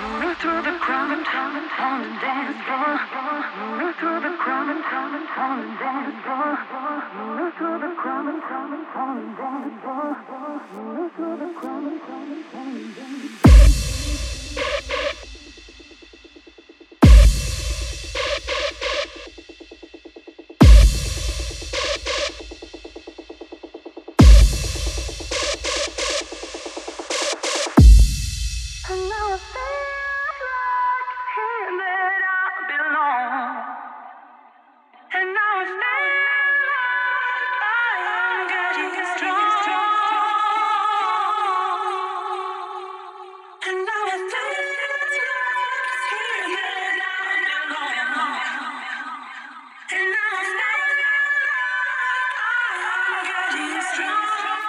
Move through the crowd and pound and pound and dance floor. Move through the crowd and pound and pound and dance floor. Move through the crowd and pound and pound and dance floor. I'm getting stronger.